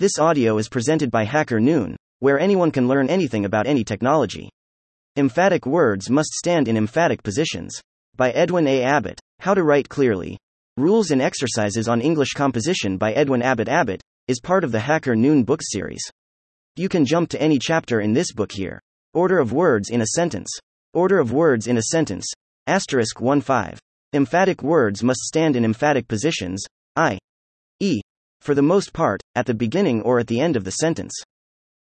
This audio is presented by HackerNoon, where anyone can learn anything about any technology. Emphatic words must stand in emphatic positions. By Edwin A. Abbott. How to Write Clearly. Rules and Exercises on English Composition by Edwin Abbott Abbott is part of the HackerNoon book series. You can jump to any chapter in this book here. Order of words in a sentence. Order of words in a sentence. Asterisk 1 5. Emphatic words must stand in emphatic positions, I, E, for the most part, at the beginning or at the end of the sentence.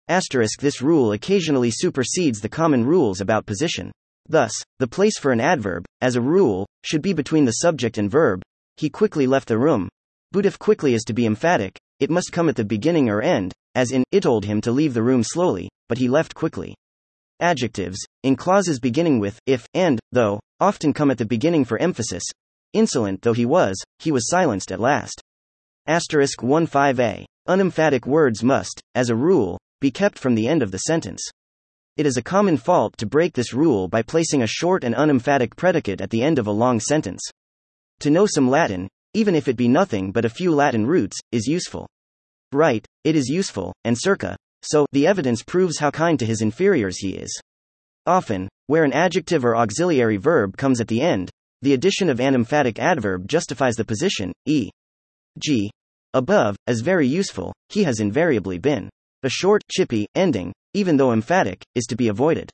Asterisk this rule occasionally supersedes the common rules about position. Thus, the place for an adverb, as a rule, should be between the subject and verb. He quickly left the room. But if quickly is to be emphatic, it must come at the beginning or end, as in, it told him to leave the room slowly, but he left quickly. Adjectives, in clauses beginning with if, and, though, often come at the beginning for emphasis. Insolent though he was, he was silenced at last. Asterisk 15a. Unemphatic words must, as a rule, be kept from the end of the sentence. It is a common fault to break this rule by placing a short and unemphatic predicate at the end of a long sentence. To know some Latin, even if it be nothing but a few Latin roots, is useful. Right, it is useful, and circa, so, the evidence proves how kind to his inferiors he is. Often, where an adjective or auxiliary verb comes at the end, the addition of an emphatic adverb justifies the position, e.g above, as very useful, he has invariably been. A short, chippy, ending, even though emphatic, is to be avoided.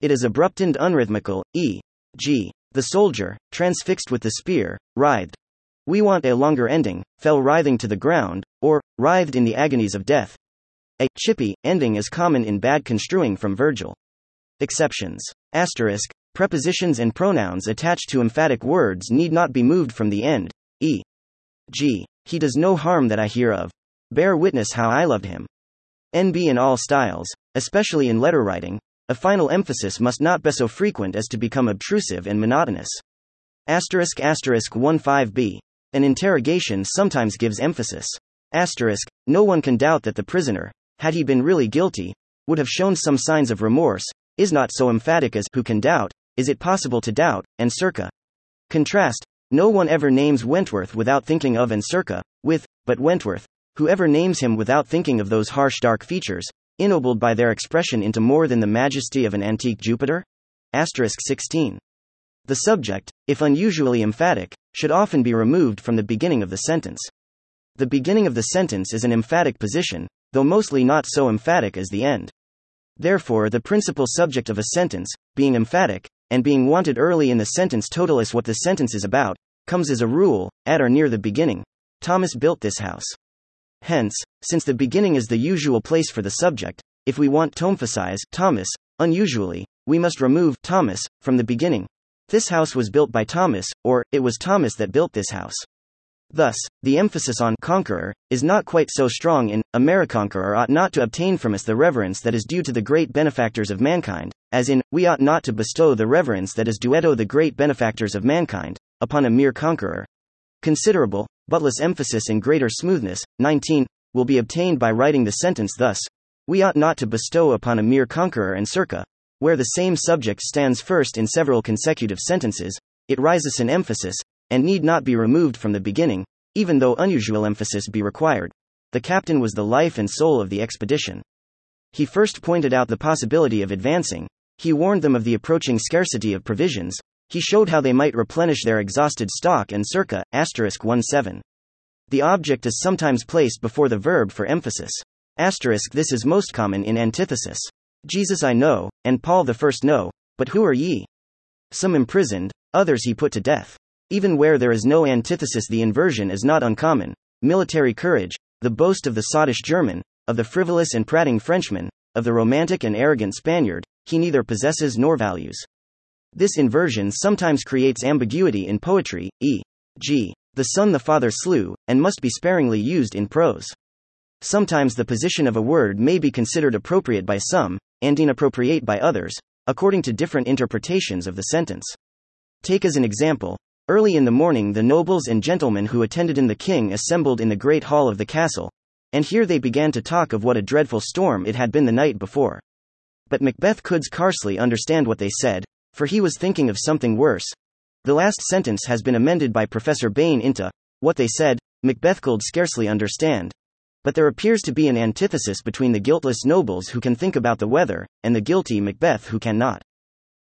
It is abrupt and unrhythmical, e.g. The soldier, transfixed with the spear, writhed. We want a longer ending, fell writhing to the ground, or, writhed in the agonies of death. A chippy ending is common in bad construing from Virgil. Exceptions. Asterisk. Prepositions and pronouns attached to emphatic words need not be moved from the end. E.g. He does no harm that I hear of. Bear witness how I loved him. NB in all styles, especially in letter writing, a final emphasis must not be so frequent as to become obtrusive and monotonous. Asterisk asterisk 15b. An interrogation sometimes gives emphasis. Asterisk, no one can doubt that the prisoner, had he been really guilty, would have shown some signs of remorse, is not so emphatic as who can doubt, is it possible to doubt, and circa. Contrast, no one ever names Wentworth without thinking of and circa, with, but Wentworth, whoever names him without thinking of those harsh dark features, ennobled by their expression into more than the majesty of an antique Jupiter? Asterisk 16. The subject, if unusually emphatic, should often be removed from the beginning of the sentence. The beginning of the sentence is an emphatic position, though mostly not so emphatic as the end. Therefore, the principal subject of a sentence, being emphatic, and being wanted early in the sentence total is what the sentence is about, comes as a rule, at or near the beginning. Thomas built this house. Hence, since the beginning is the usual place for the subject, if we want to emphasize Thomas, unusually, we must remove Thomas from the beginning. This house was built by Thomas, or it was Thomas that built this house. Thus, the emphasis on conqueror is not quite so strong in Americonqueror ought not to obtain from us the reverence that is due to the great benefactors of mankind, as in we ought not to bestow the reverence that is duetto the great benefactors of mankind upon a mere conqueror. Considerable, but less emphasis and greater smoothness, 19, will be obtained by writing the sentence thus We ought not to bestow upon a mere conqueror and circa, where the same subject stands first in several consecutive sentences, it rises in emphasis, and need not be removed from the beginning, even though unusual emphasis be required. The captain was the life and soul of the expedition. He first pointed out the possibility of advancing, he warned them of the approaching scarcity of provisions, he showed how they might replenish their exhausted stock and circa, asterisk 17. The object is sometimes placed before the verb for emphasis. Asterisk this is most common in antithesis. Jesus I know, and Paul the first know, but who are ye? Some imprisoned, others he put to death. Even where there is no antithesis, the inversion is not uncommon. Military courage, the boast of the sottish German, of the frivolous and prating Frenchman, of the romantic and arrogant Spaniard, he neither possesses nor values. This inversion sometimes creates ambiguity in poetry, e.g., the son the father slew, and must be sparingly used in prose. Sometimes the position of a word may be considered appropriate by some, and inappropriate by others, according to different interpretations of the sentence. Take as an example, Early in the morning, the nobles and gentlemen who attended in the king assembled in the great hall of the castle, and here they began to talk of what a dreadful storm it had been the night before. But Macbeth could scarcely understand what they said, for he was thinking of something worse. The last sentence has been amended by Professor Bain into what they said, Macbeth could scarcely understand. But there appears to be an antithesis between the guiltless nobles who can think about the weather, and the guilty Macbeth who cannot.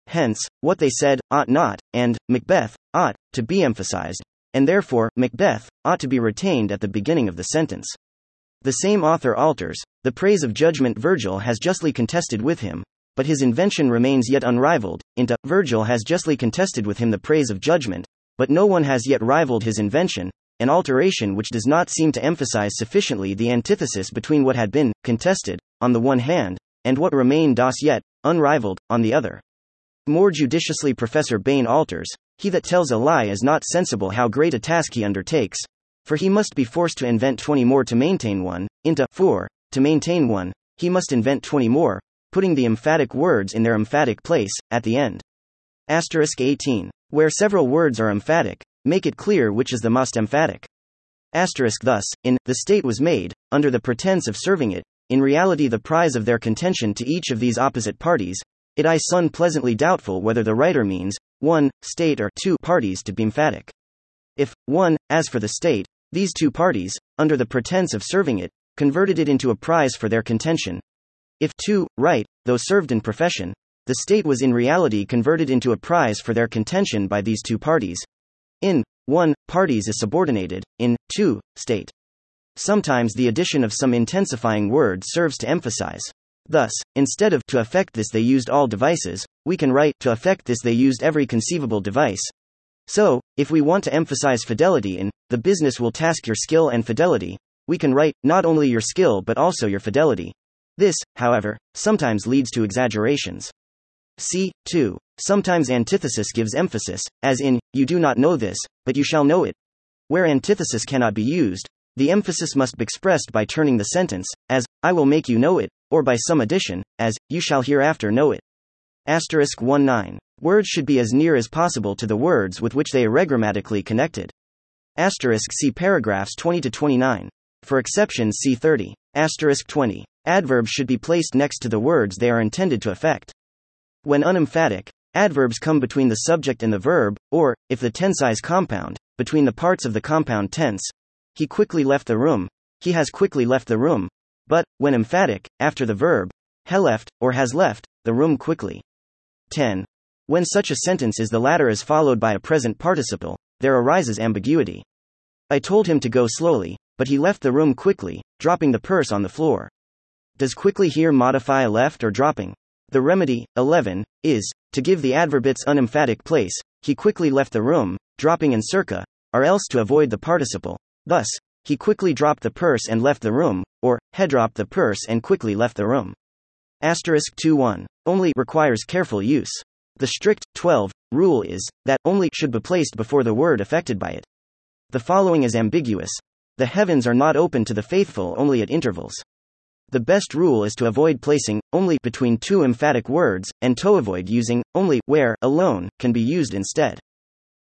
Hence, what they said, ought not, and, Macbeth, ought, to be emphasized, and therefore, Macbeth, ought to be retained at the beginning of the sentence. The same author alters, the praise of judgment Virgil has justly contested with him, but his invention remains yet unrivaled, into Virgil has justly contested with him the praise of judgment, but no one has yet rivaled his invention, an alteration which does not seem to emphasize sufficiently the antithesis between what had been contested, on the one hand, and what remained as yet unrivaled, on the other. More judiciously, Professor Bain alters He that tells a lie is not sensible how great a task he undertakes, for he must be forced to invent 20 more to maintain one, into 4, to maintain one, he must invent 20 more, putting the emphatic words in their emphatic place, at the end. Asterisk 18. Where several words are emphatic, make it clear which is the most emphatic. Asterisk thus, in, the state was made, under the pretense of serving it, in reality the prize of their contention to each of these opposite parties, it I son pleasantly doubtful whether the writer means, 1. State or 2. Parties to be emphatic. If, 1. As for the state, these two parties, under the pretense of serving it, converted it into a prize for their contention. If, 2. Right, though served in profession, the state was in reality converted into a prize for their contention by these two parties. In 1. Parties is subordinated, in 2. State. Sometimes the addition of some intensifying word serves to emphasize. Thus, instead of to affect this they used all devices, we can write to affect this they used every conceivable device. So, if we want to emphasize fidelity in the business will task your skill and fidelity, we can write not only your skill but also your fidelity. This, however, sometimes leads to exaggerations. C. 2. Sometimes antithesis gives emphasis, as in, you do not know this, but you shall know it. Where antithesis cannot be used, the emphasis must be expressed by turning the sentence, as, I will make you know it, or by some addition, as, you shall hereafter know it. Asterisk 19. Words should be as near as possible to the words with which they are regrammatically connected. Asterisk see paragraphs 20 to 29. For exceptions, see 30. Asterisk 20. Adverbs should be placed next to the words they are intended to affect. When unemphatic, adverbs come between the subject and the verb, or, if the tense is compound, between the parts of the compound tense. He quickly left the room. He has quickly left the room. But, when emphatic, after the verb, he left, or has left, the room quickly. 10. When such a sentence is the latter is followed by a present participle, there arises ambiguity. I told him to go slowly, but he left the room quickly, dropping the purse on the floor. Does quickly here modify left or dropping? The remedy, 11, is to give the adverb its unemphatic place. He quickly left the room, dropping in circa, or else to avoid the participle. Thus, he quickly dropped the purse and left the room, or, had dropped the purse and quickly left the room. Asterisk 2.1. Only requires careful use. The strict 12 rule is that only should be placed before the word affected by it. The following is ambiguous. The heavens are not open to the faithful only at intervals. The best rule is to avoid placing only between two emphatic words, and to avoid using only where alone can be used instead.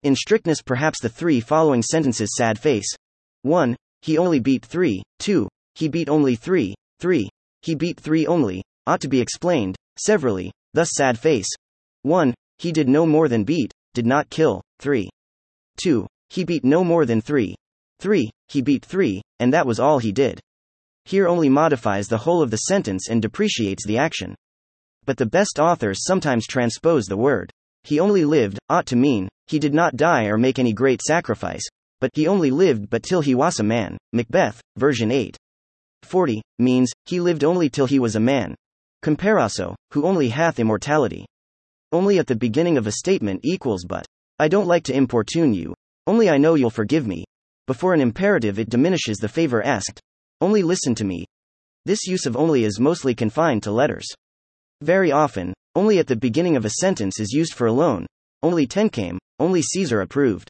In strictness, perhaps the three following sentences sad face 1. He only beat 3. 2. He beat only 3. 3. He beat 3 only, ought to be explained, severally, thus sad face. 1. He did no more than beat, did not kill. 3. 2. He beat no more than 3. 3. He beat 3, and that was all he did. Here only modifies the whole of the sentence and depreciates the action. But the best authors sometimes transpose the word. He only lived, ought to mean, he did not die or make any great sacrifice, but he only lived but till he was a man. Macbeth, version 8. 40, means, he lived only till he was a man. Comparaso, who only hath immortality. Only at the beginning of a statement equals but. I don't like to importune you, only I know you'll forgive me. Before an imperative, it diminishes the favor asked. Only listen to me. This use of only is mostly confined to letters. Very often, only at the beginning of a sentence is used for alone. Only ten came, only Caesar approved.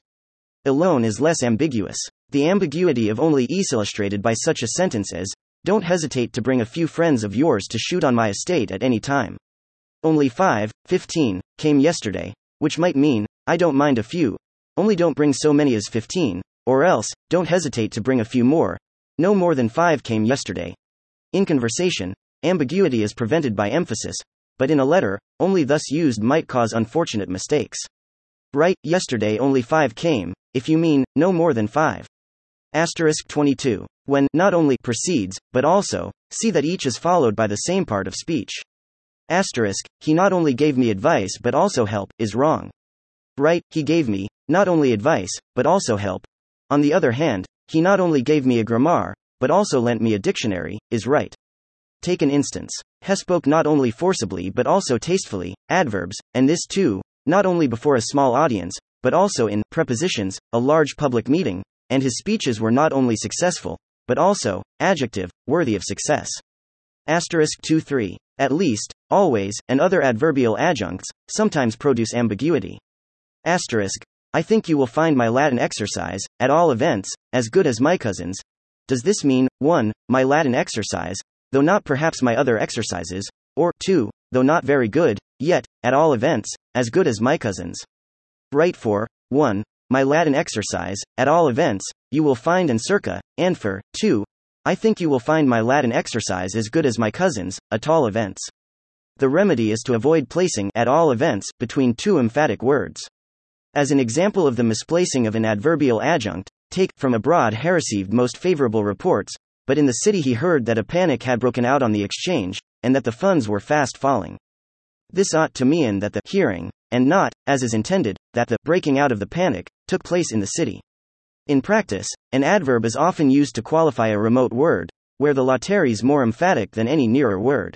Alone is less ambiguous. The ambiguity of only is illustrated by such a sentence as Don't hesitate to bring a few friends of yours to shoot on my estate at any time. Only five, fifteen, came yesterday, which might mean, I don't mind a few, only don't bring so many as fifteen, or else, don't hesitate to bring a few more. No more than five came yesterday. In conversation, ambiguity is prevented by emphasis, but in a letter, only thus used might cause unfortunate mistakes. Write, yesterday only five came, if you mean, no more than five. Asterisk 22. When not only precedes, but also, see that each is followed by the same part of speech. Asterisk, he not only gave me advice but also help, is wrong. Right, he gave me, not only advice, but also help. On the other hand, he not only gave me a grammar, but also lent me a dictionary, is right. Take an instance. He spoke not only forcibly but also tastefully, adverbs, and this too, not only before a small audience, but also in prepositions, a large public meeting, and his speeches were not only successful, but also, adjective, worthy of success. Asterisk 2 3. At least, always, and other adverbial adjuncts, sometimes produce ambiguity. Asterisk. I think you will find my Latin exercise, at all events, as good as my cousin's. Does this mean, 1. My Latin exercise, though not perhaps my other exercises, or 2. Though not very good, yet, at all events, as good as my cousin's? Right for 1. My Latin exercise, at all events, you will find in circa, and for 2. I think you will find my Latin exercise as good as my cousin's, at all events. The remedy is to avoid placing at all events between two emphatic words. As an example of the misplacing of an adverbial adjunct, take from abroad he received most favorable reports, but in the city he heard that a panic had broken out on the exchange, and that the funds were fast falling. This ought to mean that the hearing, and not, as is intended, that the breaking out of the panic took place in the city. In practice, an adverb is often used to qualify a remote word, where the latere is more emphatic than any nearer word.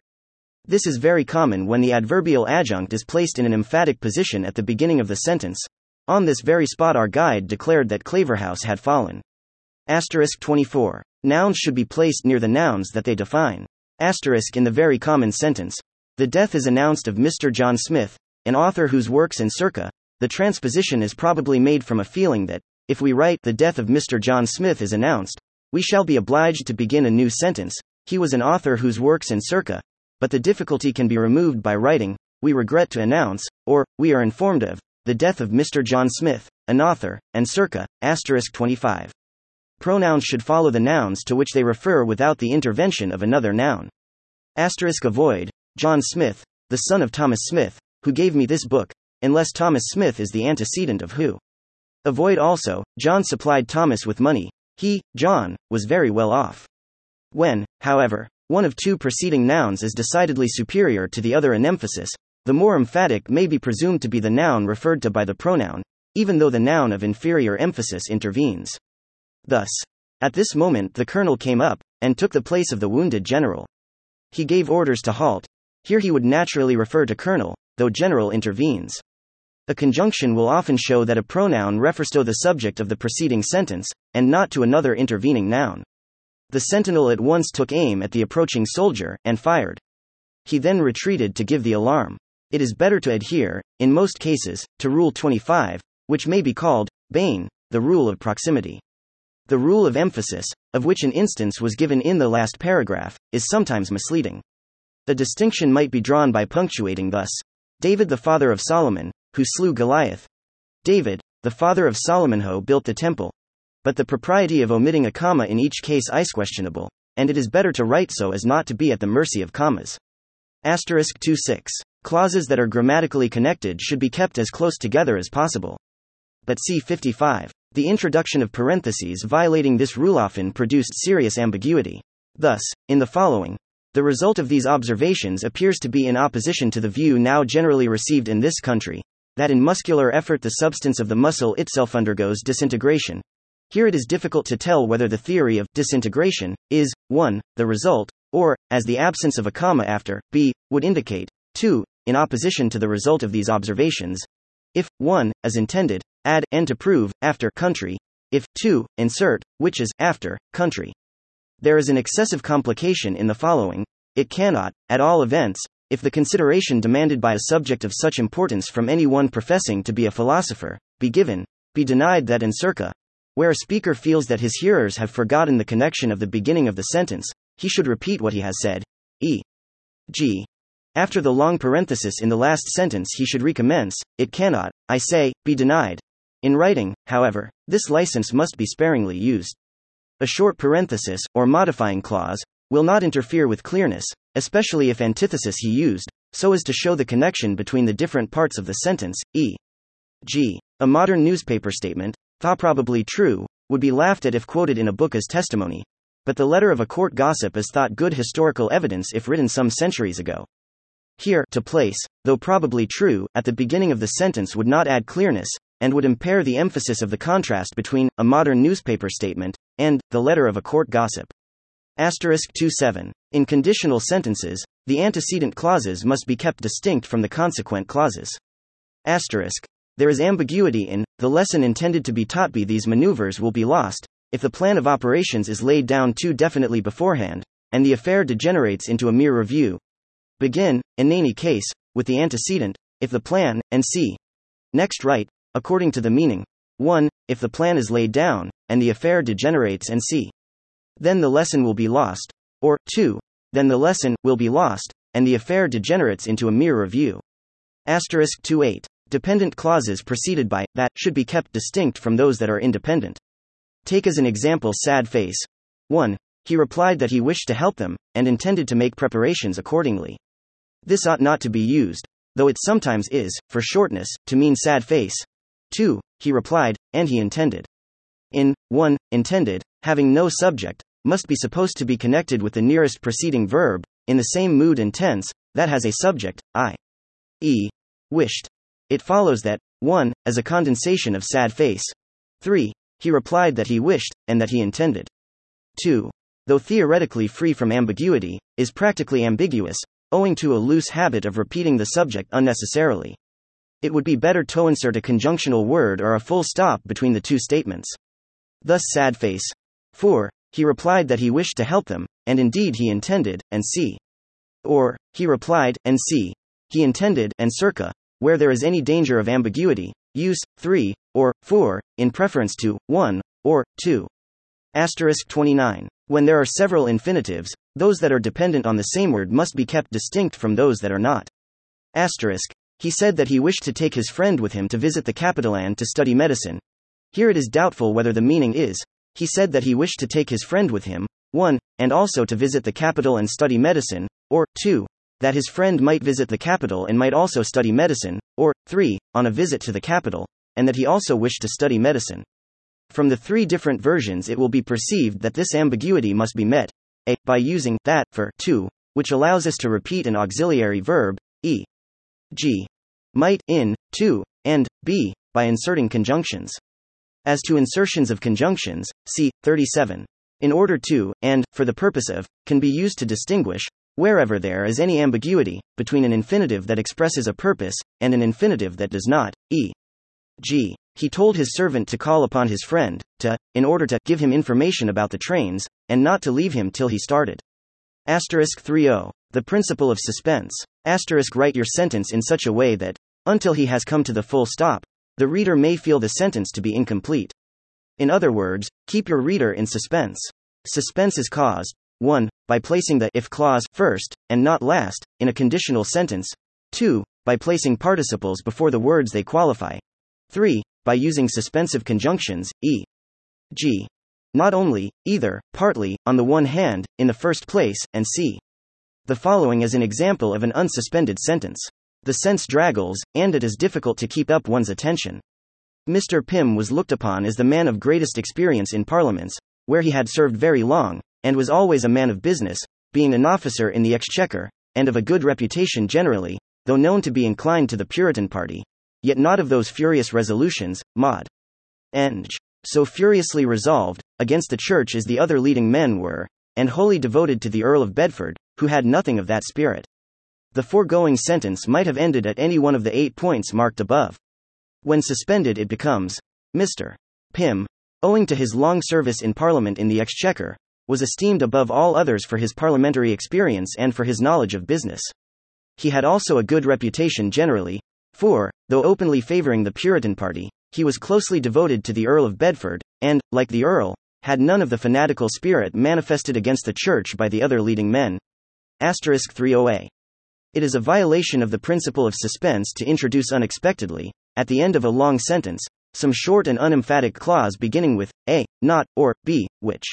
This is very common when the adverbial adjunct is placed in an emphatic position at the beginning of the sentence. On this very spot, our guide declared that Claverhouse had fallen. Asterisk 24. Nouns should be placed near the nouns that they define. Asterisk in the very common sentence. The death is announced of Mr. John Smith, an author whose works in circa. The transposition is probably made from a feeling that, if we write, the death of Mr. John Smith is announced, we shall be obliged to begin a new sentence. He was an author whose works in circa, but the difficulty can be removed by writing, we regret to announce, or, we are informed of, the death of Mr. John Smith, an author, and circa, asterisk 25. Pronouns should follow the nouns to which they refer without the intervention of another noun. Asterisk avoid, John Smith, the son of Thomas Smith, who gave me this book, unless Thomas Smith is the antecedent of who. Avoid also, John supplied Thomas with money. He, John, was very well off. When, however, one of two preceding nouns is decidedly superior to the other in emphasis, the more emphatic may be presumed to be the noun referred to by the pronoun, even though the noun of inferior emphasis intervenes. Thus, at this moment the colonel came up, and took the place of the wounded general. He gave orders to halt. Here he would naturally refer to colonel, though general intervenes. A conjunction will often show that a pronoun refers to the subject of the preceding sentence, and not to another intervening noun. The sentinel at once took aim at the approaching soldier, and fired. He then retreated to give the alarm. It is better to adhere, in most cases, to Rule 25, which may be called, Bain, the rule of proximity. The rule of emphasis, of which an instance was given in the last paragraph, is sometimes misleading. The distinction might be drawn by punctuating thus David the father of Solomon, who slew Goliath. David, the father of Solomon, who built the temple. But the propriety of omitting a comma in each case is questionable, and it is better to write so as not to be at the mercy of commas. Asterisk 26. Clauses that are grammatically connected should be kept as close together as possible. But see 55. The introduction of parentheses violating this rule often produced serious ambiguity. Thus, in the following, the result of these observations appears to be in opposition to the view now generally received in this country that in muscular effort the substance of the muscle itself undergoes disintegration. Here it is difficult to tell whether the theory of disintegration is 1. the result, or, as the absence of a comma after b would indicate, 2. in opposition to the result of these observations. If 1 as intended, add n to prove after country. If 2 insert which is after country. There is an excessive complication in the following. It cannot, at all events, if the consideration demanded by a subject of such importance from any one professing to be a philosopher be given, be denied that in circa, where a speaker feels that his hearers have forgotten the connection of the beginning of the sentence, he should repeat what he has said. E. G. After the long parenthesis in the last sentence, he should recommence, It cannot, I say, be denied. In writing, however, this license must be sparingly used. A short parenthesis, or modifying clause, will not interfere with clearness, especially if antithesis he used, so as to show the connection between the different parts of the sentence, e.g., a modern newspaper statement, thought probably true, would be laughed at if quoted in a book as testimony, but the letter of a court gossip is thought good historical evidence if written some centuries ago. Here, to place, though probably true, at the beginning of the sentence would not add clearness, and would impair the emphasis of the contrast between a modern newspaper statement and the letter of a court gossip. Asterisk 27. In conditional sentences, the antecedent clauses must be kept distinct from the consequent clauses. Asterisk. There is ambiguity in the lesson intended to be taught by these maneuvers will be lost if the plan of operations is laid down too definitely beforehand, and the affair degenerates into a mere review. Begin, in any case, with the antecedent, if the plan, and see. Next write, according to the meaning. 1. If the plan is laid down, and the affair degenerates and see. Then the lesson will be lost. Or, 2. Then the lesson will be lost, and the affair degenerates into a mere review. Asterisk 28. Dependent clauses preceded by that should be kept distinct from those that are independent. Take as an example sad face. 1. He replied that he wished to help them, and intended to make preparations accordingly. This ought not to be used, though it sometimes is, for shortness, to mean sad face. 2. He replied, and he intended. In 1. Intended, having no subject, must be supposed to be connected with the nearest preceding verb, in the same mood and tense, that has a subject, i.e., wished. It follows that 1. As a condensation of sad face. 3. He replied that he wished, and that he intended. 2. Though theoretically free from ambiguity, is practically ambiguous, owing to a loose habit of repeating the subject unnecessarily. It would be better to insert a conjunctional word or a full stop between the two statements. Thus, sad face. 4. He replied that he wished to help them, and indeed he intended, and c. Or, he replied, and c. He intended, and circa, where there is any danger of ambiguity, use 3 or 4 in preference to 1 or 2. Asterisk 29. When there are several infinitives, those that are dependent on the same word must be kept distinct from those that are not. Asterisk. He said that he wished to take his friend with him to visit the capital and to study medicine. Here it is doubtful whether the meaning is, he said that he wished to take his friend with him, 1, and also to visit the capital and study medicine, or 2, that his friend might visit the capital and might also study medicine, or 3. on a visit to the capital, and that he also wished to study medicine. From the three different versions, it will be perceived that this ambiguity must be met a. by using that for 2, which allows us to repeat an auxiliary verb, e. g. might in 2, and b. by inserting conjunctions. As to insertions of conjunctions, see 37. In order to, and, for the purpose of, can be used to distinguish, Wherever there is any ambiguity between an infinitive that expresses a purpose and an infinitive that does not, e.g., he told his servant to call upon his friend, to, in order to give him information about the trains, and not to leave him till he started. Asterisk 30. The principle of suspense. Asterisk write your sentence in such a way that, until he has come to the full stop, the reader may feel the sentence to be incomplete. In other words, keep your reader in suspense. Suspense is caused, 1. By placing the if clause first, and not last, in a conditional sentence. 2. By placing participles before the words they qualify. 3. By using suspensive conjunctions, e. g. Not only, either, partly, on the one hand, in the first place, and c. The following is an example of an unsuspended sentence. The sense draggles, and it is difficult to keep up one's attention. Mr. Pym was looked upon as the man of greatest experience in parliaments, where he had served very long, and was always a man of business, being an officer in the exchequer, and of a good reputation generally, though known to be inclined to the Puritan party, yet not of those furious resolutions, Maud. Eng. So furiously resolved, against the church as the other leading men were, and wholly devoted to the Earl of Bedford, who had nothing of that spirit. The foregoing sentence might have ended at any one of the eight points marked above. When suspended, it becomes Mr. Pym, owing to his long service in Parliament in the Exchequer, was esteemed above all others for his parliamentary experience and for his knowledge of business. He had also a good reputation generally, for, though openly favoring the Puritan party, he was closely devoted to the Earl of Bedford, and, like the Earl, had none of the fanatical spirit manifested against the Church by the other leading men. Asterisk 30a. It is a violation of the principle of suspense to introduce unexpectedly, at the end of a long sentence, some short and unemphatic clause beginning with a, not, or b, which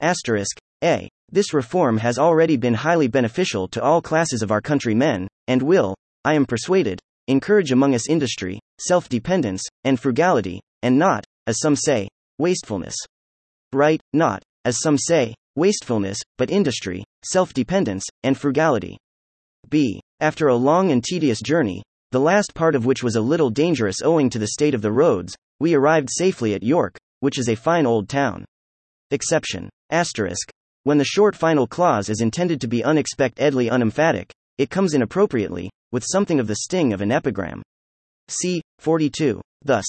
Asterisk, A. This reform has already been highly beneficial to all classes of our countrymen, and will, I am persuaded, encourage among us industry, self dependence, and frugality, and not, as some say, wastefulness. Right, not, as some say, wastefulness, but industry, self dependence, and frugality. B. After a long and tedious journey, the last part of which was a little dangerous owing to the state of the roads, we arrived safely at York, which is a fine old town. Exception. Asterisk. When the short final clause is intended to be unexpectedly unemphatic, it comes inappropriately, with something of the sting of an epigram. C. 42. Thus,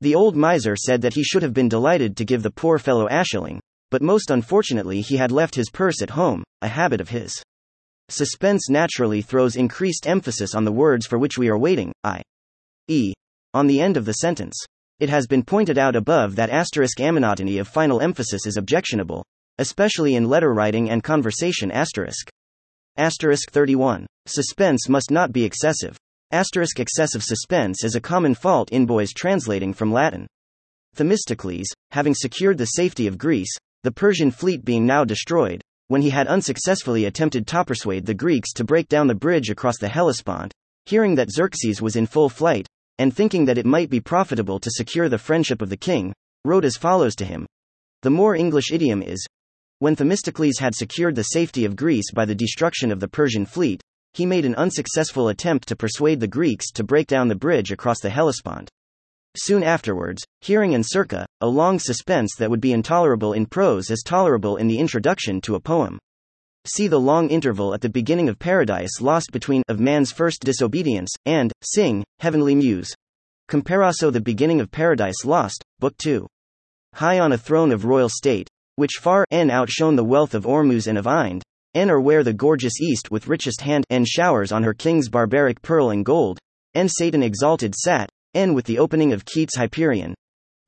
the old miser said that he should have been delighted to give the poor fellow a shilling, but most unfortunately he had left his purse at home, a habit of his. Suspense naturally throws increased emphasis on the words for which we are waiting, i.e., on the end of the sentence. It has been pointed out above that asterisk monotony of final emphasis is objectionable, especially in letter writing and conversation asterisk. Asterisk 31. Suspense must not be excessive. Asterisk excessive suspense is a common fault in boys translating from Latin. Themistocles, having secured the safety of Greece, the Persian fleet being now destroyed, when he had unsuccessfully attempted to persuade the Greeks to break down the bridge across the Hellespont, hearing that Xerxes was in full flight, and thinking that it might be profitable to secure the friendship of the king, wrote as follows to him. The more English idiom is When Themistocles had secured the safety of Greece by the destruction of the Persian fleet, he made an unsuccessful attempt to persuade the Greeks to break down the bridge across the Hellespont. Soon afterwards, hearing in circa, a long suspense that would be intolerable in prose is tolerable in the introduction to a poem. See the long interval at the beginning of Paradise Lost between of man's first disobedience and sing, heavenly muse. Compare also the beginning of Paradise Lost, Book 2. High on a throne of royal state, which far n outshone the wealth of Ormuz and of Ind, n are where the gorgeous East with richest hand n showers on her kings barbaric pearl and gold, n Satan exalted sat, n with the opening of Keats' Hyperion.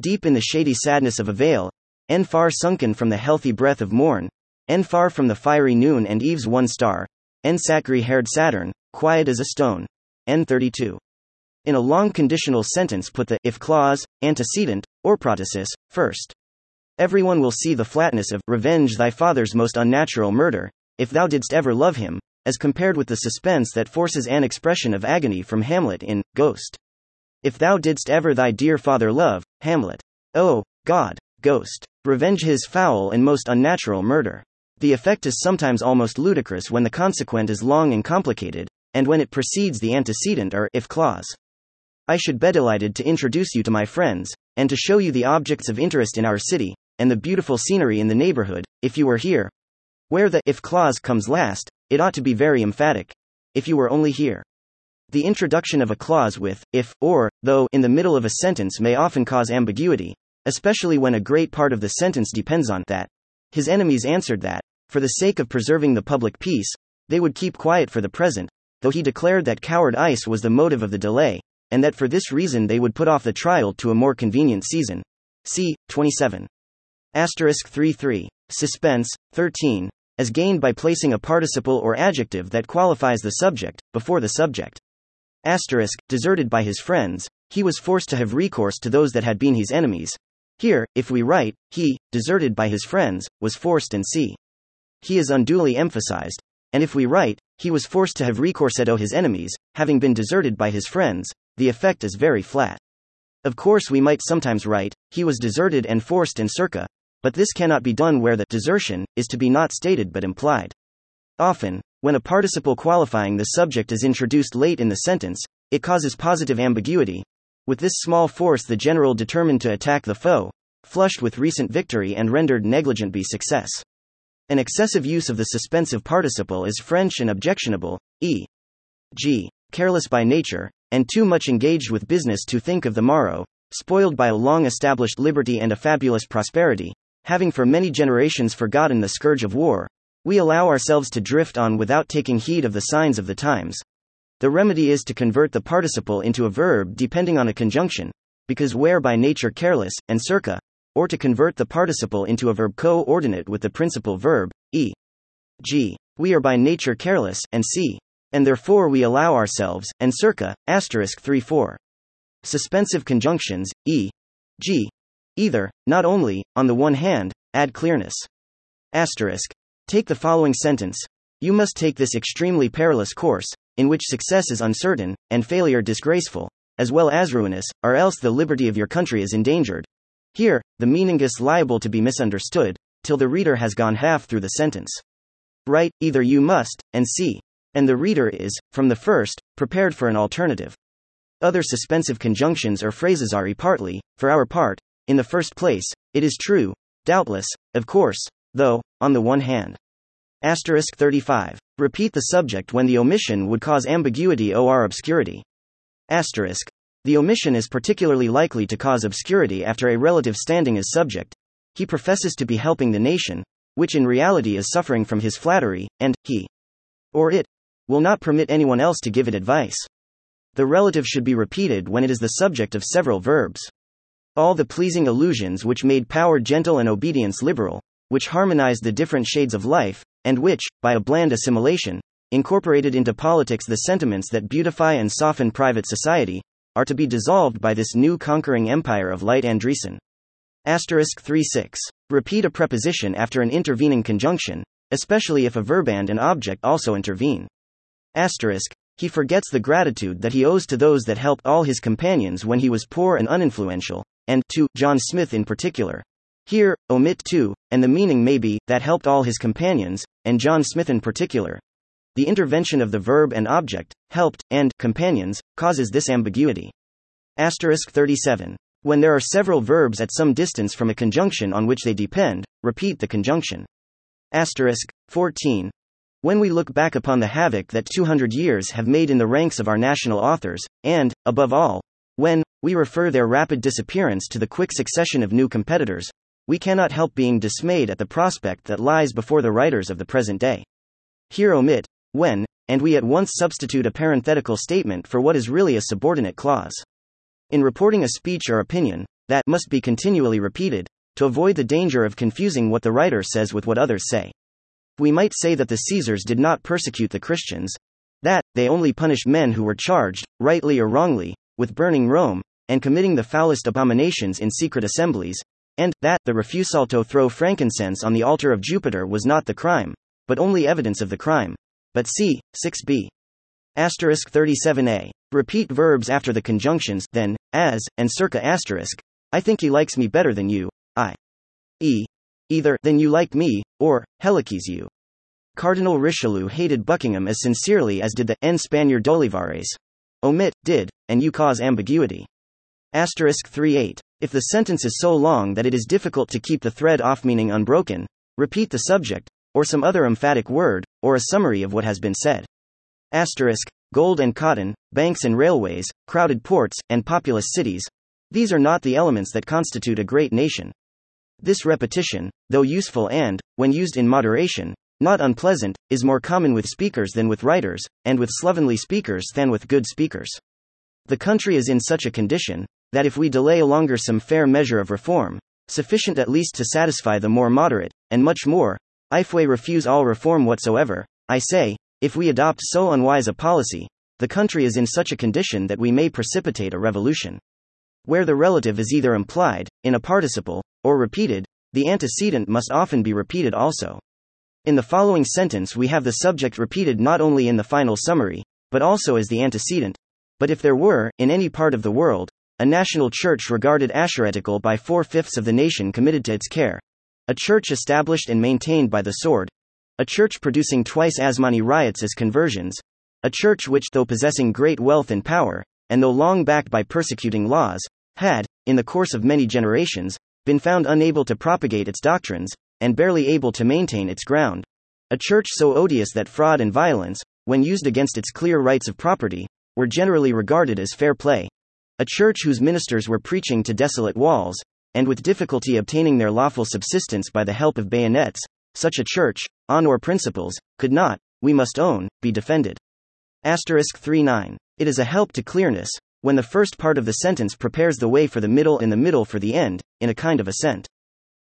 Deep in the shady sadness of a vale, n far sunken from the healthy breath of morn, n far from the fiery noon and eve's one star, n sacri haired Saturn, quiet as a stone. n 32. In a long conditional sentence, put the if clause, antecedent, or protasis, first. Everyone will see the flatness of revenge thy father's most unnatural murder, if thou didst ever love him, as compared with the suspense that forces an expression of agony from Hamlet in Ghost. If thou didst ever thy dear father love, Hamlet. Oh, God, Ghost. Revenge his foul and most unnatural murder. The effect is sometimes almost ludicrous when the consequent is long and complicated, and when it precedes the antecedent or if clause. I should be delighted to introduce you to my friends, and to show you the objects of interest in our city, and the beautiful scenery in the neighborhood, if you were here. Where the if clause comes last, it ought to be very emphatic. If you were only here. The introduction of a clause with if, or, though in the middle of a sentence may often cause ambiguity, especially when a great part of the sentence depends on that. His enemies answered that, for the sake of preserving the public peace, they would keep quiet for the present, though he declared that coward ice was the motive of the delay, and that for this reason they would put off the trial to a more convenient season. C. 27. Asterisk 33. Suspense, 13, as gained by placing a participle or adjective that qualifies the subject, before the subject. Asterisk, deserted by his friends, he was forced to have recourse to those that had been his enemies. Here, if we write, he, deserted by his friends, was forced and see. He is unduly emphasized, and if we write, he was forced to have recourse to his enemies, having been deserted by his friends, the effect is very flat. Of course, we might sometimes write, he was deserted and forced in circa, but this cannot be done where the desertion is to be not stated but implied. Often, when a participle qualifying the subject is introduced late in the sentence, it causes positive ambiguity. With this small force, the general determined to attack the foe, flushed with recent victory and rendered negligent by success. An excessive use of the suspensive participle is French and objectionable, e.g., careless by nature, and too much engaged with business to think of the morrow, spoiled by a long established liberty and a fabulous prosperity, having for many generations forgotten the scourge of war, we allow ourselves to drift on without taking heed of the signs of the times. The remedy is to convert the participle into a verb depending on a conjunction, because we're by nature careless, and circa, or to convert the participle into a verb coordinate with the principal verb, e. g. We are by nature careless, and c. And therefore we allow ourselves, and circa, asterisk 3 4. Suspensive conjunctions, e. g. Either, not only, on the one hand, add clearness. Asterisk. Take the following sentence You must take this extremely perilous course, in which success is uncertain, and failure disgraceful, as well as ruinous, or else the liberty of your country is endangered. Here, the meaning is liable to be misunderstood, till the reader has gone half through the sentence. Write, either you must, and see. And the reader is, from the first, prepared for an alternative. Other suspensive conjunctions or phrases are e partly, for our part, in the first place, it is true, doubtless, of course, though, on the one hand. Asterisk 35. Repeat the subject when the omission would cause ambiguity or obscurity. Asterisk. The omission is particularly likely to cause obscurity after a relative standing as subject. He professes to be helping the nation, which in reality is suffering from his flattery, and he or it will not permit anyone else to give it advice. The relative should be repeated when it is the subject of several verbs. All the pleasing allusions which made power gentle and obedience liberal, which harmonized the different shades of life, and which, by a bland assimilation, incorporated into politics the sentiments that beautify and soften private society, are to be dissolved by this new conquering empire of light and reason. Asterisk 36. Repeat a preposition after an intervening conjunction, especially if a verb and an object also intervene. Asterisk. He forgets the gratitude that he owes to those that helped all his companions when he was poor and uninfluential, and to John Smith in particular. Here, omit to, and the meaning may be, that helped all his companions, and John Smith in particular. The intervention of the verb and object, helped, and companions, causes this ambiguity. Asterisk 37. When there are several verbs at some distance from a conjunction on which they depend, repeat the conjunction. Asterisk 14. When we look back upon the havoc that 200 years have made in the ranks of our national authors, and, above all, when we refer their rapid disappearance to the quick succession of new competitors, we cannot help being dismayed at the prospect that lies before the writers of the present day. Here omit when, and we at once substitute a parenthetical statement for what is really a subordinate clause. In reporting a speech or opinion, that must be continually repeated, to avoid the danger of confusing what the writer says with what others say. We might say that the Caesars did not persecute the Christians, that they only punished men who were charged, rightly or wrongly, with burning Rome, and committing the foulest abominations in secret assemblies, and that the refusal to throw frankincense on the altar of Jupiter was not the crime, but only evidence of the crime. But see, 6b. Asterisk 37a. Repeat verbs after the conjunctions, then, as, and circa asterisk. I think he likes me better than you, I. E. Either, than you like me, or, helices you. Cardinal Richelieu hated Buckingham as sincerely as did the N Spaniard d'Olivares. Omit, did, and you cause ambiguity. Asterisk 38. If the sentence is so long that it is difficult to keep the thread off meaning unbroken, repeat the subject, or some other emphatic word, or a summary of what has been said. Asterisk, gold and cotton, banks and railways, crowded ports, and populous cities. These are not the elements that constitute a great nation. This repetition, though useful and, when used in moderation, not unpleasant, is more common with speakers than with writers, and with slovenly speakers than with good speakers. The country is in such a condition, that if we delay longer some fair measure of reform, sufficient at least to satisfy the more moderate, and much more, if we refuse all reform whatsoever, I say, if we adopt so unwise a policy, the country is in such a condition that we may precipitate a revolution. Where the relative is either implied, in a participle, or repeated, the antecedent must often be repeated also. In the following sentence, we have the subject repeated not only in the final summary, but also as the antecedent. But if there were, in any part of the world, a national church regarded as heretical by four fifths of the nation committed to its care, a church established and maintained by the sword. A church producing twice as many riots as conversions. A church which, though possessing great wealth and power, and though long backed by persecuting laws, had, in the course of many generations, been found unable to propagate its doctrines, and barely able to maintain its ground. A church so odious that fraud and violence, when used against its clear rights of property, were generally regarded as fair play. A church whose ministers were preaching to desolate walls, and with difficulty obtaining their lawful subsistence by the help of bayonets, such a church, on or principles, could not, we must own, be defended. Asterisk 39. It is a help to clearness, when the first part of the sentence prepares the way for the middle and the middle for the end, in a kind of ascent.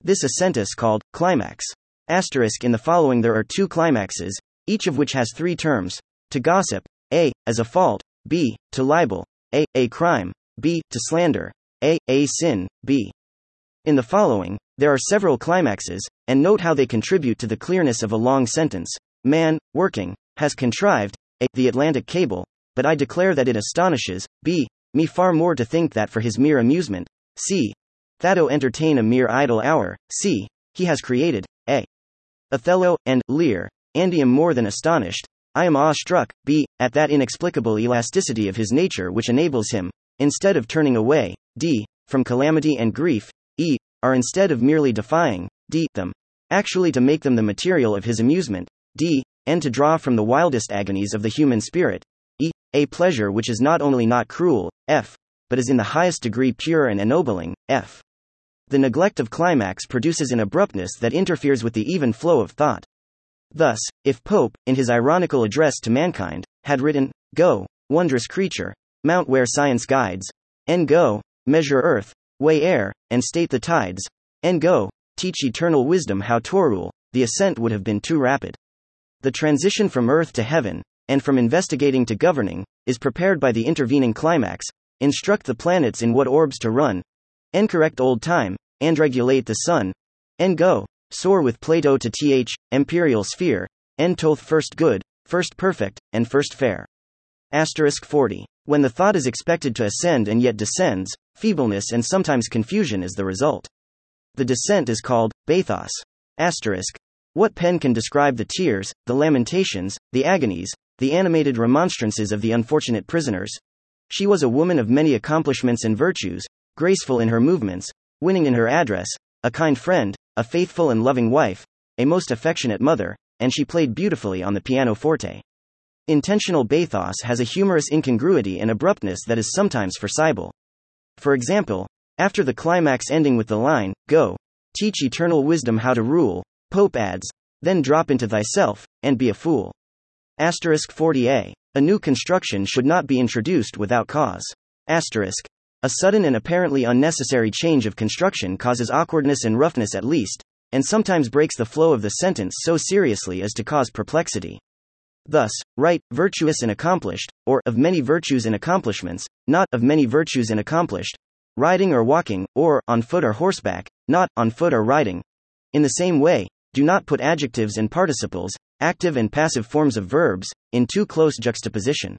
This ascent is called climax. Asterisk in the following there are two climaxes, each of which has three terms to gossip, a, as a fault, b, to libel, a, a crime, b, to slander, a, a sin, b. In the following, there are several climaxes, and note how they contribute to the clearness of a long sentence. Man, working, has contrived, a, the Atlantic cable, but I declare that it astonishes, b, me far more to think that for his mere amusement, c, Thado entertain a mere idle hour, c. He has created, a. Othello, and, Lear, Andy am more than astonished, I am awe-struck, b. At that inexplicable elasticity of his nature which enables him, instead of turning away, d. From calamity and grief, e. Are instead of merely defying, d. Them. Actually to make them the material of his amusement, d. And to draw from the wildest agonies of the human spirit, e. A pleasure which is not only not cruel, f. But is in the highest degree pure and ennobling, f. The neglect of climax produces an abruptness that interferes with the even flow of thought. Thus, if Pope, in his ironical address to mankind, had written, Go, wondrous creature, mount where science guides, and go, measure earth, weigh air, and state the tides, and go, teach eternal wisdom how to rule, the ascent would have been too rapid. The transition from earth to heaven, and from investigating to governing, is prepared by the intervening climax, instruct the planets in what orbs to run, and correct old time, and regulate the sun, and go, soar with Plato to th, imperial sphere, en toth first good, first perfect, and first fair. Asterisk 40. When the thought is expected to ascend and yet descends, feebleness and sometimes confusion is the result. The descent is called bathos. Asterisk. What pen can describe the tears, the lamentations, the agonies, the animated remonstrances of the unfortunate prisoners? She was a woman of many accomplishments and virtues, graceful in her movements, winning in her address, a kind friend, a faithful and loving wife, a most affectionate mother, and she played beautifully on the pianoforte. Intentional bathos has a humorous incongruity and abruptness that is sometimes forcible. For example, after the climax ending with the line, Go, teach eternal wisdom how to rule, Pope adds, then drop into thyself, and be a fool. Asterisk 40a. A new construction should not be introduced without cause. Asterisk. A sudden and apparently unnecessary change of construction causes awkwardness and roughness at least, and sometimes breaks the flow of the sentence so seriously as to cause perplexity. Thus, right, virtuous and accomplished, or of many virtues and accomplishments, not of many virtues and accomplished, riding or walking, or on foot or horseback, not on foot or riding. In the same way, do not put adjectives and participles, active and passive forms of verbs, in too close juxtaposition.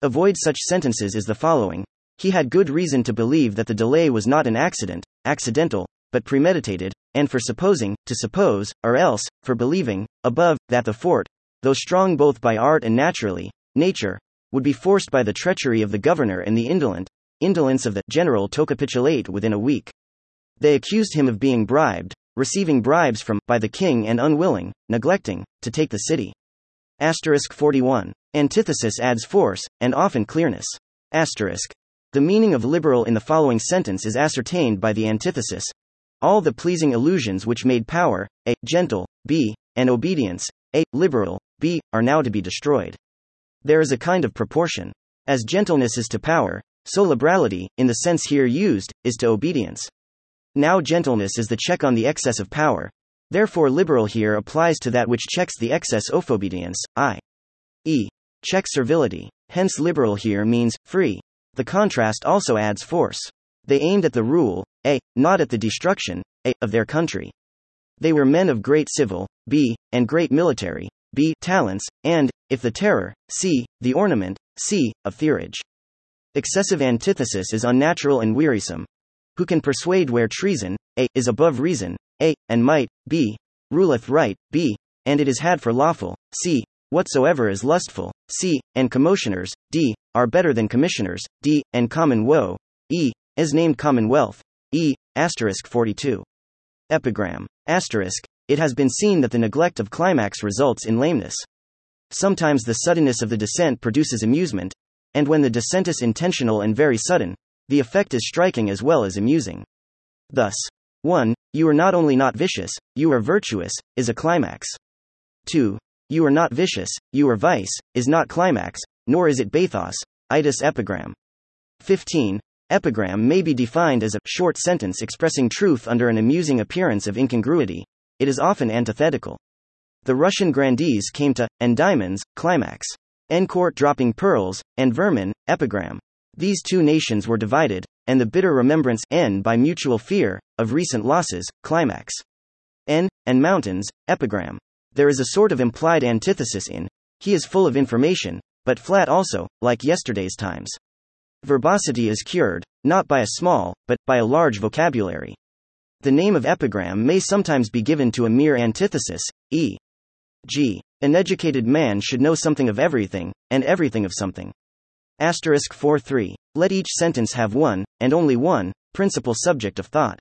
Avoid such sentences as the following He had good reason to believe that the delay was not an accident, accidental, but premeditated, and for supposing, to suppose, or else, for believing, above, that the fort, though strong both by art and naturally, nature, would be forced by the treachery of the governor and the indolent, indolence of the general to capitulate within a week. They accused him of being bribed, receiving bribes from, by the king and unwilling, neglecting, to take the city. Asterisk 41. Antithesis adds force, and often clearness. Asterisk. The meaning of liberal in the following sentence is ascertained by the antithesis. All the pleasing illusions which made power, a, gentle, b, and obedience, a, liberal, b, are now to be destroyed. There is a kind of proportion. As gentleness is to power, so liberality, in the sense here used, is to obedience. Now gentleness is the check on the excess of power. Therefore, liberal here applies to that which checks the excess of obedience, i.e., check servility. Hence, liberal here means free. The contrast also adds force. They aimed at the rule, a, not at the destruction, a, of their country. They were men of great civil, b, and great military, b, talents, and, if the terror, c, the ornament, c, of theurge. Excessive antithesis is unnatural and wearisome. Who can persuade where treason, a, is above reason, a, and might, b, ruleth right, b, and it is had for lawful, c, whatsoever is lustful, c, and commotioners, d, are better than commissioners, d, and common woe, e, as named commonwealth, e, asterisk 42. Epigram. Asterisk. It has been seen that the neglect of climax results in lameness. Sometimes the suddenness of the descent produces amusement, and when the descent is intentional and very sudden, the effect is striking as well as amusing. Thus, 1. You are not only not vicious, you are virtuous, is a climax. 2. You are not vicious, you are vice, is not climax, nor is it bathos, itis epigram. 15. Epigram may be defined as a short sentence expressing truth under an amusing appearance of incongruity. It is often antithetical. The Russian grandees came to, and diamonds, climax. En court dropping pearls, and vermin, epigram. These two nations were divided, and the bitter remembrance, n by mutual fear, of recent losses, climax. N, and mountains, epigram. There is a sort of implied antithesis in, he is full of information, but flat also, like yesterday's times. Verbosity is cured, not by a small, but by a large vocabulary. The name of epigram may sometimes be given to a mere antithesis, e.g., an educated man should know something of everything, and everything of something. Asterisk 4 3. Let each sentence have one, and only one, principal subject of thought.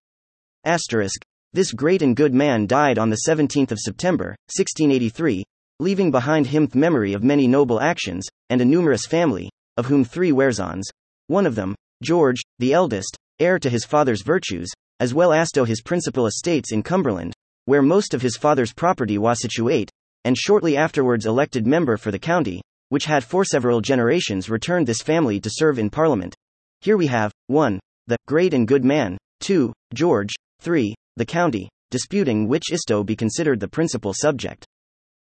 Asterisk. This great and good man died on the 17th of September, 1683, leaving behind him the memory of many noble actions, and a numerous family, of whom three were sons, one of them, George, the eldest, heir to his father's virtues, as well as to his principal estates in Cumberland, where most of his father's property was situate, and shortly afterwards elected member for the county, which had for several generations returned this family to serve in Parliament. Here we have 1. The great and good man, 2. George, 3. The county, disputing which isto be considered the principal subject.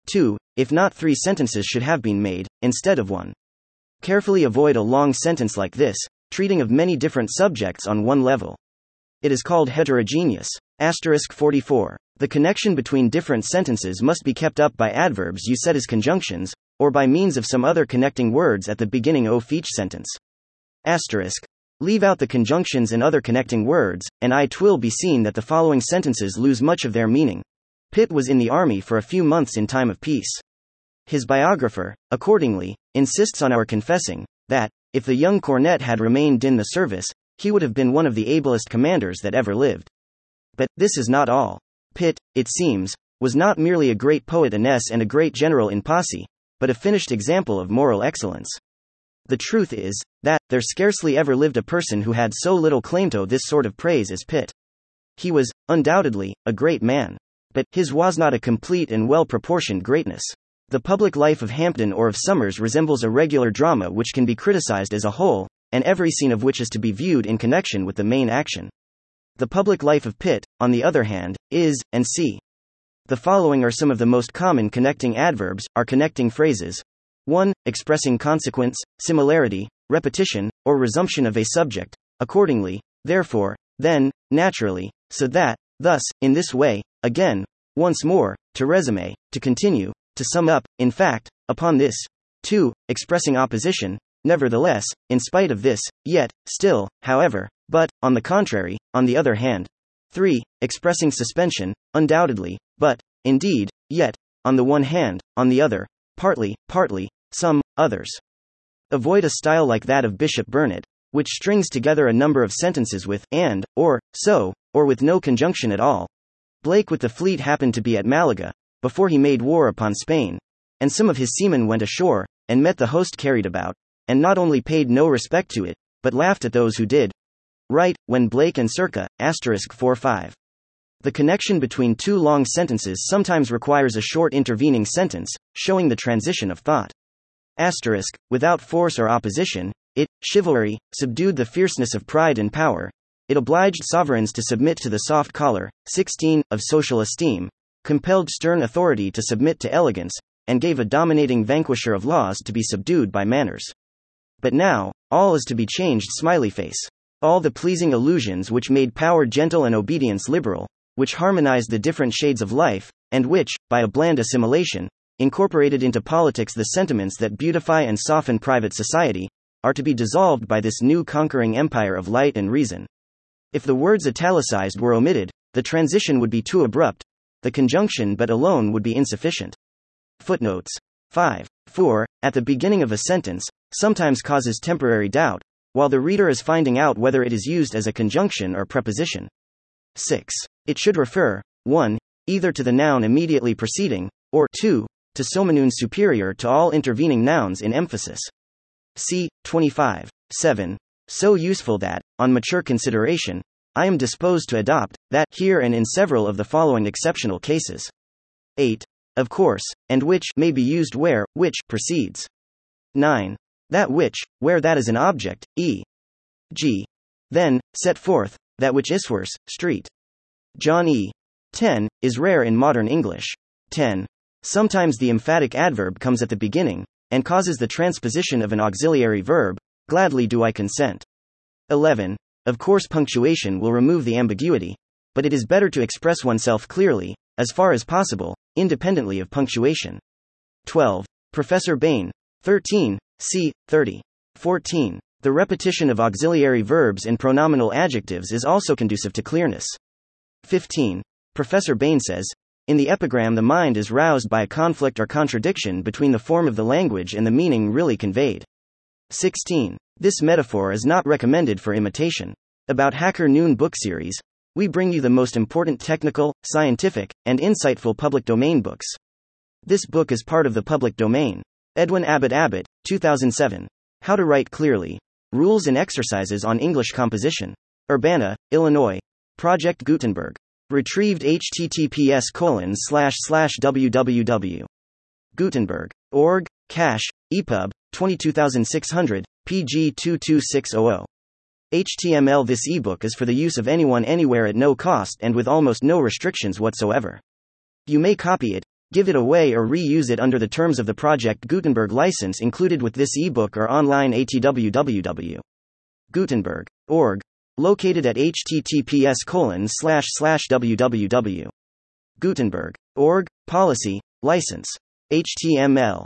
2. If not three sentences should have been made, instead of one. Carefully avoid a long sentence like this, treating of many different subjects on one level. It is called heterogeneous. Asterisk 44. The connection between different sentences must be kept up by adverbs used as conjunctions, or by means of some other connecting words at the beginning of each sentence. Asterisk. Leave out the conjunctions and other connecting words, and it will be seen that the following sentences lose much of their meaning. Pitt was in the army for a few months in time of peace. His biographer, accordingly, insists on our confessing that, if the young cornet had remained in the service, he would have been one of the ablest commanders that ever lived. But, this is not all. Pitt, it seems, was not merely a great poet in esse and a great general in posse, but a finished example of moral excellence. The truth is, that, there scarcely ever lived a person who had so little claim to this sort of praise as Pitt. He was, undoubtedly, a great man. But, his was not a complete and well proportioned greatness. The public life of Hampden or of Somers resembles a regular drama which can be criticized as a whole, and every scene of which is to be viewed in connection with the main action. The public life of Pitt, on the other hand, is, and see. The following are some of the most common connecting adverbs, are connecting phrases. 1. Expressing consequence, similarity, repetition, or resumption of a subject. Accordingly, therefore, then, naturally, so that, thus, in this way, again, once more, to resume, to continue, to sum up, in fact, upon this. 2. Expressing opposition, nevertheless, in spite of this, yet, still, however, but, on the contrary, on the other hand. 3. Expressing suspension, undoubtedly, but, indeed, yet, on the one hand, on the other, partly, partly, some, others. Avoid a style like that of Bishop Burnet, which strings together a number of sentences with and, or, so, or with no conjunction at all. Blake with the fleet happened to be at Malaga, before he made war upon Spain. And some of his seamen went ashore, and met the host carried about, and not only paid no respect to it, but laughed at those who did. Right, when Blake and circa, asterisk 4 5. The connection between two long sentences sometimes requires a short intervening sentence, showing the transition of thought. Asterisk, without force or opposition, it, chivalry, subdued the fierceness of pride and power. It obliged sovereigns to submit to the soft collar, 16, of social esteem, compelled stern authority to submit to elegance, and gave a dominating vanquisher of laws to be subdued by manners. But now, all is to be changed smiley face. All the pleasing illusions which made power gentle and obedience liberal, which harmonized the different shades of life, and which, by a bland assimilation, incorporated into politics the sentiments that beautify and soften private society, are to be dissolved by this new conquering empire of light and reason. If the words italicized were omitted, the transition would be too abrupt, the conjunction but alone would be insufficient. Footnotes 5. 4. At the beginning of a sentence, sometimes causes temporary doubt, while the reader is finding out whether it is used as a conjunction or preposition. 6. It should refer 1. Either to the noun immediately preceding, or 2. To somonoun superior to all intervening nouns in emphasis. C. 25. 7. So useful that, on mature consideration, I am disposed to adopt that here and in several of the following exceptional cases. 8. Of course, and which may be used where which precedes. 9. That which, where that is an object, e. g. Then, set forth, that which iswers, street. John E. 10 is rare in modern English. 10. Sometimes the emphatic adverb comes at the beginning, and causes the transposition of an auxiliary verb, gladly do I consent. 11. Of course, punctuation will remove the ambiguity, but it is better to express oneself clearly, as far as possible, independently of punctuation. 12. Professor Bain. 13. C. 30. 14. The repetition of auxiliary verbs and pronominal adjectives is also conducive to clearness. 15. Professor Bain says, in the epigram, the mind is roused by a conflict or contradiction between the form of the language and the meaning really conveyed. 16. This metaphor is not recommended for imitation. About HackerNoon book series, we bring you the most important technical, scientific, and insightful public domain books. This book is part of the public domain. Edwin Abbott Abbott, 2007. How to Write Clearly. Rules and Exercises on English Composition. Urbana, Illinois. Project Gutenberg. Retrieved https colon slash slash www. Gutenberg. Org, cache, EPUB, 22600, PG 22600. HTML This ebook is for the use of anyone anywhere at no cost and with almost no restrictions whatsoever. You may copy it, give it away, or reuse it under the terms of the Project Gutenberg license included with this ebook or online at www.gutenberg.org, located at https colon slash slash www. Gutenberg. Org, policy, license. HTML.